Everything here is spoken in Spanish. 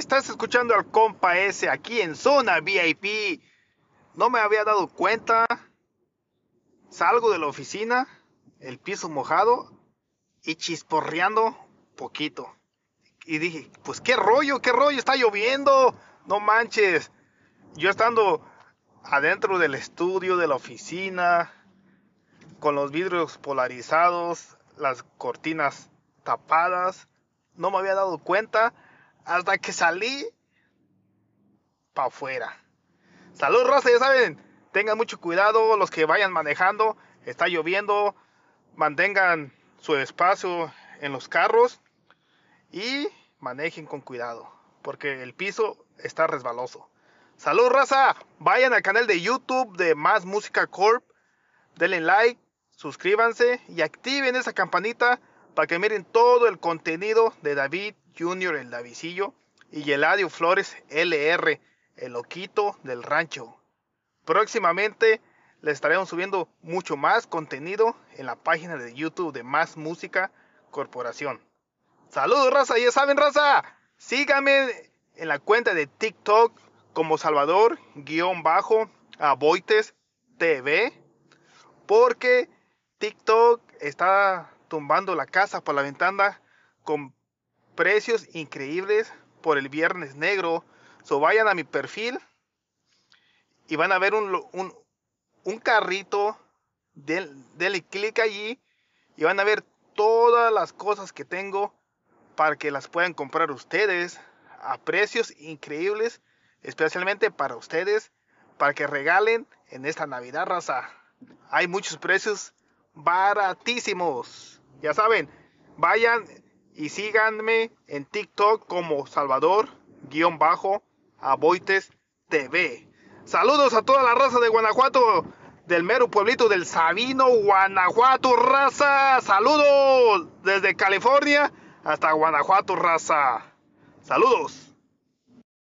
Estás escuchando al compa ese aquí en zona VIP. No me había dado cuenta. Salgo de la oficina, el piso mojado y chisporreando poquito. Y dije, pues qué rollo, qué rollo, está lloviendo. No manches. Yo estando adentro del estudio, de la oficina, con los vidrios polarizados, las cortinas tapadas, no me había dado cuenta hasta que salí para afuera. Salud, Rosa, ya saben, tengan mucho cuidado los que vayan manejando, está lloviendo, mantengan su espacio en los carros y manejen con cuidado, porque el piso está resbaloso. Salud, raza, vayan al canal de YouTube de Más Música Corp, denle like, suscríbanse y activen esa campanita para que miren todo el contenido de David Jr. el Davisillo y Eladio Flores LR, el loquito del rancho. Próximamente les estaremos subiendo mucho más contenido en la página de YouTube de Más Música Corporación. Saludos, raza, ya saben, raza. Síganme en la cuenta de TikTok como Salvador-Aboites TV. Porque TikTok está tumbando la casa por la ventana con precios increíbles por el viernes negro. So vayan a mi perfil y van a ver un, carrito. denle clic allí y van a ver todas las cosas que tengo para que las puedan comprar ustedes a precios increíbles, especialmente para ustedes, para que regalen en esta Navidad, raza. Hay muchos precios baratísimos. Ya saben, vayan y síganme en TikTok como Salvador-Aboites TV. Saludos a toda la raza de Guanajuato, del mero pueblito del Sabino, Guanajuato, raza. Saludos desde California hasta Guanajuato, raza. Saludos.